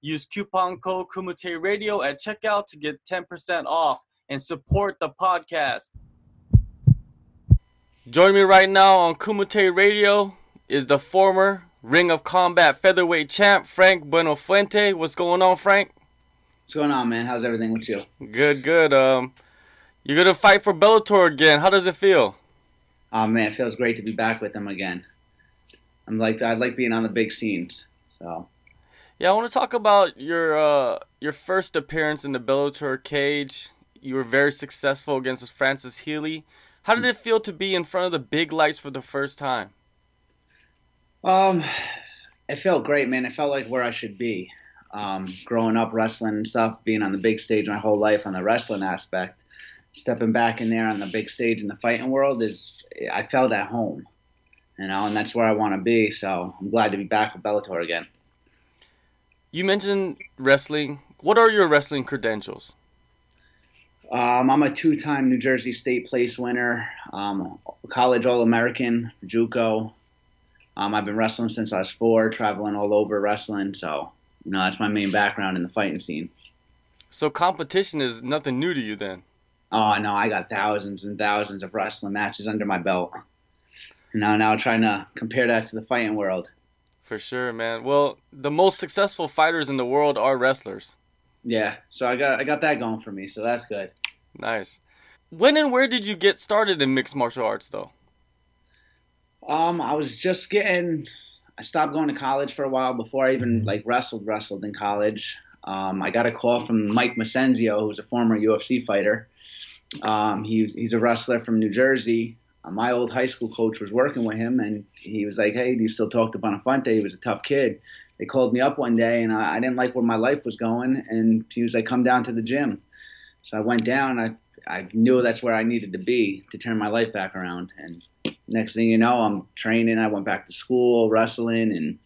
Use coupon code Kumite Radio at checkout to get 10% off and support the podcast. Join me right now on Kumite Radio is the former Ring of Combat featherweight champ, Frank Buenafuente. What's going on, Frank? What's going on, man? How's everything with you? Good, good. Um, you're gonna fight for Bellator again. How does it feel? Oh man, it feels great to be back with them again. I'm like I like being on the big scenes. So. Yeah, I want to talk about your uh, your first appearance in the Bellator cage. You were very successful against Francis Healy. How did it feel to be in front of the big lights for the first time? Um, it felt great, man. It felt like where I should be. Um, growing up wrestling and stuff, being on the big stage my whole life on the wrestling aspect, stepping back in there on the big stage in the fighting world is I felt at home, you know, and that's where I want to be. So I'm glad to be back with Bellator again. You mentioned wrestling. What are your wrestling credentials? Um, I'm a two-time New Jersey State Place winner, um, college All-American, JUCO. Um, I've been wrestling since I was four, traveling all over wrestling. So, you know, that's my main background in the fighting scene. So competition is nothing new to you then? Oh no, I got thousands and thousands of wrestling matches under my belt. Now, now trying to compare that to the fighting world. For sure, man. Well, the most successful fighters in the world are wrestlers. Yeah, so I got I got that going for me, so that's good. Nice. When and where did you get started in mixed martial arts, though? Um, I was just getting. I stopped going to college for a while before I even like wrestled wrestled in college. Um, I got a call from Mike Massenzio, who's a former UFC fighter, um, he, he's a wrestler from New Jersey. Uh, my old high school coach was working with him, and he was like, "Hey, do you still talk to Buenafuente?" He was a tough kid. They called me up one day, and I, I didn't like where my life was going, and he was like, "Come down to the gym." So I went down. I I knew that's where I needed to be to turn my life back around. And next thing you know, I'm training. I went back to school, wrestling, and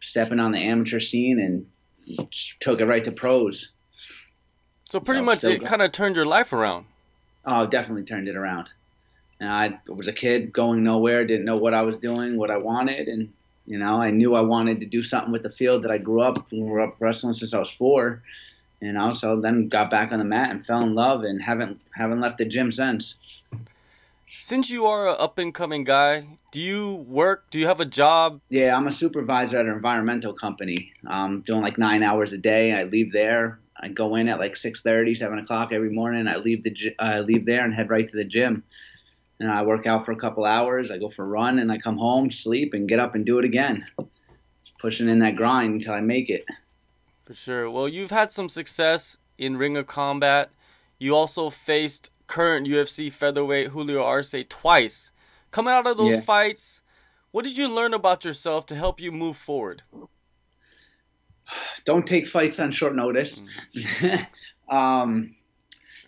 stepping on the amateur scene, and took it right to pros. So pretty so much, it kind of turned your life around. Oh, definitely turned it around. And I was a kid going nowhere, didn't know what I was doing, what I wanted, and you know, I knew I wanted to do something with the field that I grew up grew up wrestling since I was four. And also then got back on the mat and fell in love and haven't haven't left the gym since. Since you are an up and coming guy, do you work? Do you have a job? Yeah, I'm a supervisor at an environmental company. I'm doing like nine hours a day. I leave there, I go in at like 6:30, 7 o'clock every morning. I leave the I leave there and head right to the gym. And I work out for a couple hours. I go for a run and I come home, sleep, and get up and do it again. Pushing in that grind until I make it. For sure. Well, you've had some success in Ring of Combat. You also faced current UFC featherweight Julio Arce twice. Coming out of those yeah. fights, what did you learn about yourself to help you move forward? don't take fights on short notice. Mm-hmm. um,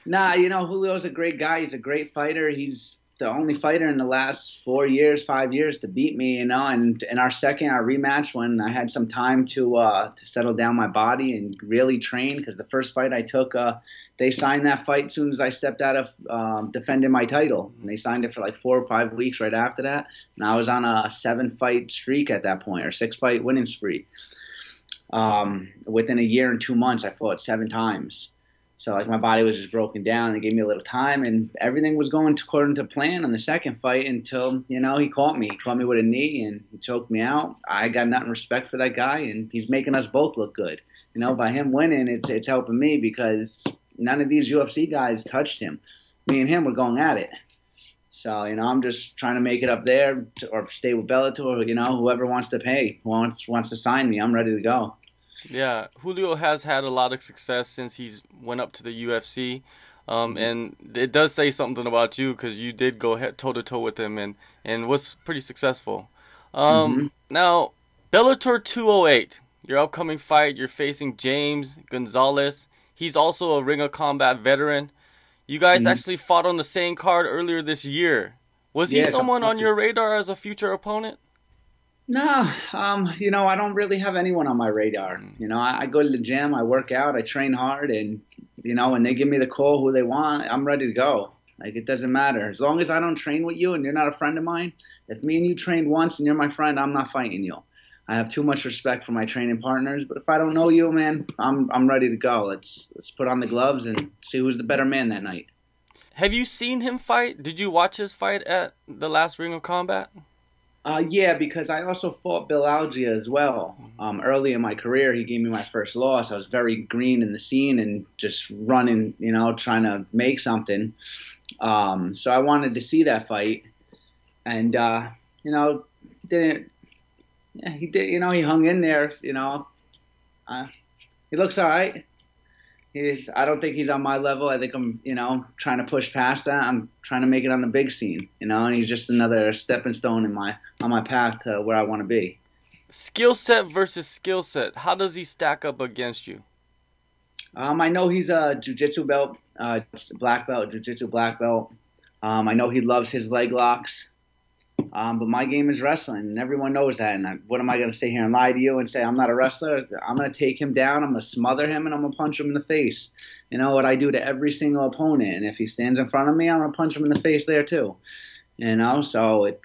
nah, you know Julio's a great guy. He's a great fighter. He's the only fighter in the last four years, five years to beat me. You know, and in our second, our rematch, when I had some time to uh, to settle down my body and really train, because the first fight I took, uh, they signed that fight as soon as I stepped out of um, defending my title, and they signed it for like four or five weeks right after that. And I was on a seven fight streak at that point, or six fight winning spree. Um, within a year and two months, I fought seven times. So like my body was just broken down. They gave me a little time, and everything was going according to plan on the second fight until you know he caught me, he caught me with a knee, and he choked me out. I got nothing respect for that guy, and he's making us both look good. You know, by him winning, it's it's helping me because none of these UFC guys touched him. Me and him were going at it. So you know, I'm just trying to make it up there to, or stay with Bellator. You know, whoever wants to pay, wants wants to sign me, I'm ready to go. Yeah, Julio has had a lot of success since he's went up to the UFC. Um, and it does say something about you because you did go toe to toe with him and, and was pretty successful. Um, mm-hmm. Now, Bellator 208, your upcoming fight, you're facing James Gonzalez. He's also a Ring of Combat veteran. You guys mm-hmm. actually fought on the same card earlier this year. Was yeah, he someone on your radar as a future opponent? No, um, you know, I don't really have anyone on my radar. Mm. You know, I, I, go to the gym, I work out, I train hard, and you know, when they give me the call who they want, I'm ready to go. Like it doesn't matter as long as I don't train with you and you're not a friend of mine. If me and you trained once and you're my friend, I'm not fighting you. I have too much respect for my training partners, but if I don't know you, man, I'm I'm ready to go. Let's let's put on the gloves and see who's the better man that night. Have you seen him fight? Did you watch his fight at the last Ring of Combat? Uh, yeah, because I also fought Bill Algeo as well. Mm-hmm. Um, early in my career, he gave me my first loss. I was very green in the scene and just running, you know, trying to make something. Um, so I wanted to see that fight, and uh, you know, didn't. Yeah, he did. You know, he hung in there. You know, uh, he looks all right he's I don't think he's on my level. I think I'm, you know, trying to push past that. I'm trying to make it on the big scene, you know, and he's just another stepping stone in my on my path to where I want to be. Skill set versus skill set. How does he stack up against you? Um, I know he's a jiu-jitsu belt, uh, black belt, jiu-jitsu black belt. Um, I know he loves his leg locks. Um, but my game is wrestling, and everyone knows that. And I, what am I going to sit here and lie to you and say I'm not a wrestler? I'm going to take him down. I'm going to smother him, and I'm going to punch him in the face. You know what I do to every single opponent. And if he stands in front of me, I'm going to punch him in the face there too. You know, so it,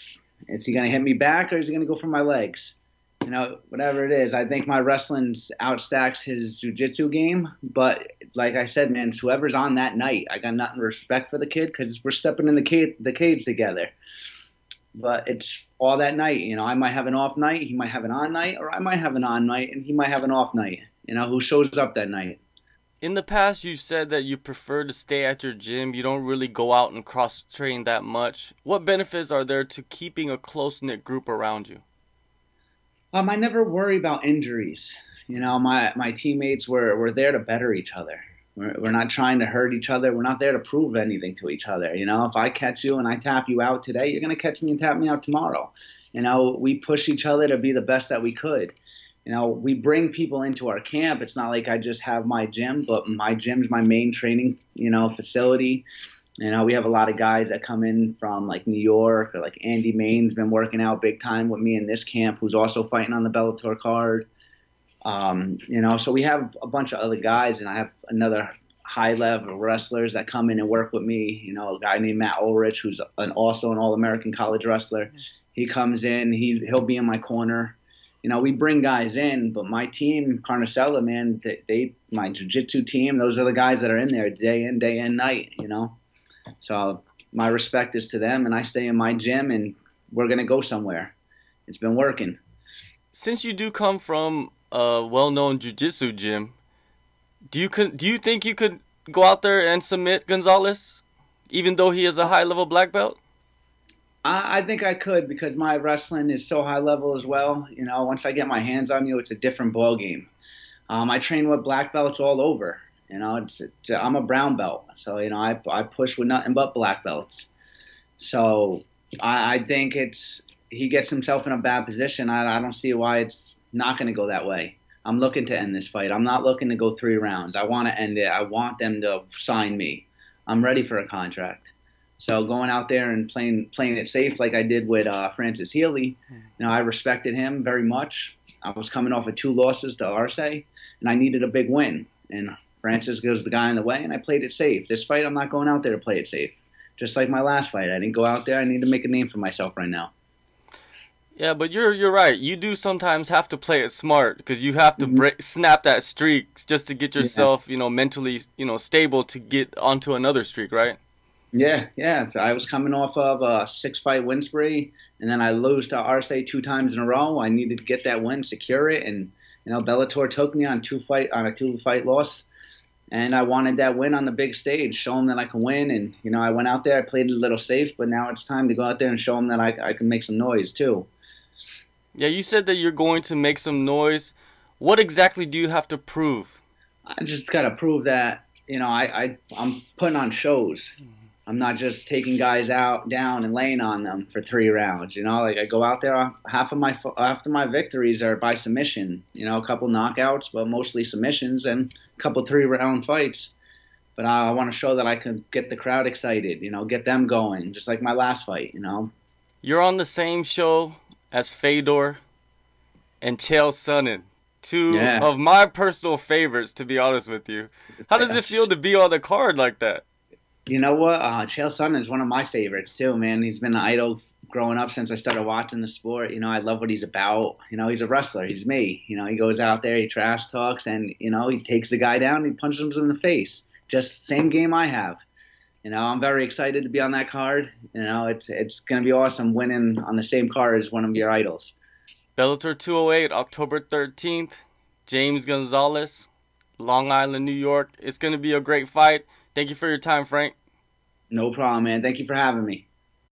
is he going to hit me back or is he going to go for my legs? You know, whatever it is, I think my wrestling outstacks his jiu-jitsu game. But like I said, man, whoever's on that night, I got nothing respect for the kid because we're stepping in the cage, the cage together but it's all that night. You know, I might have an off night, he might have an on night, or I might have an on night and he might have an off night. You know, who shows up that night? In the past, you said that you prefer to stay at your gym. You don't really go out and cross train that much. What benefits are there to keeping a close knit group around you? Um, I never worry about injuries. You know, my my teammates were were there to better each other. We're, we're not trying to hurt each other. We're not there to prove anything to each other. You know, if I catch you and I tap you out today, you're going to catch me and tap me out tomorrow. You know, we push each other to be the best that we could. You know, we bring people into our camp. It's not like I just have my gym, but my gym's my main training, you know, facility. You know, we have a lot of guys that come in from like New York or like Andy Main's been working out big time with me in this camp, who's also fighting on the Bellator card. Um, you know, so we have a bunch of other guys, and I have another high level wrestlers that come in and work with me. You know, a guy named Matt Ulrich, who's an also an All American college wrestler. He comes in, he he'll be in my corner. You know, we bring guys in, but my team, Carnicella, man, they, they my jiu-jitsu team, those are the guys that are in there day in, day in, night. You know, so my respect is to them, and I stay in my gym, and we're gonna go somewhere. It's been working. Since you do come from a well-known jiu-jitsu gym, do you do you think you could go out there and submit Gonzalez, even though he is a high-level black belt? I, I think I could because my wrestling is so high level as well. You know, once I get my hands on you, it's a different ball game. Um, I train with black belts all over. You know, it's, it's, I'm a brown belt, so you know I I push with nothing but black belts. So I, I think it's he gets himself in a bad position. I, I don't see why it's not going to go that way. I'm looking to end this fight. I'm not looking to go three rounds. I want to end it. I want them to sign me. I'm ready for a contract. So going out there and playing playing it safe like I did with uh, Francis Healy, you know, I respected him very much. I was coming off of two losses to Arce, and I needed a big win. And Francis goes the guy in the way, and I played it safe. This fight, I'm not going out there to play it safe. Just like my last fight, I didn't go out there. I need to make a name for myself right now. Yeah, but you're you're right. You do sometimes have to play it smart because you have to mm-hmm. break, snap that streak just to get yourself, yeah. you know, mentally, you know, stable to get onto another streak, right? Yeah, yeah. I was coming off of a six fight win spree, and then I lose to Arce two times in a row. I needed to get that win, secure it, and you know, Bellator took me on two fight on a two fight loss, and I wanted that win on the big stage, show them that I can win. And you know, I went out there, I played it a little safe, but now it's time to go out there and show them that I, I can make some noise too. Yeah, you said that you're going to make some noise. What exactly do you have to prove? I just got to prove that you know I, I I'm putting on shows. Mm-hmm. I'm not just taking guys out down and laying on them for three rounds. You know, like I go out there. Half of my after my victories are by submission. You know, a couple knockouts, but mostly submissions. And a couple three round fights. But I want to show that I can get the crowd excited, you know, get them going, just like my last fight, you know. You're on the same show as Fedor and Chael Sonnen, two yeah. of my personal favorites, to be honest with you. How does it feel to be on the card like that? You know what? Uh, Chael Sonnen is one of my favorites too, man. He's been an idol growing up since I started watching the sport. You know, I love what he's about. You know, he's a wrestler. He's me. You know, he goes out there, he trash talks, and you know, he takes the guy down, he punches him in the face. Just same game I have. You know, I'm very excited to be on that card. You know, it's it's gonna be awesome winning on the same card as one of your idols. Bellator 208, October 13th. James Gonzalez, Long Island, New York. It's gonna be a great fight. Thank you for your time, Frank. No problem, man. Thank you for having me.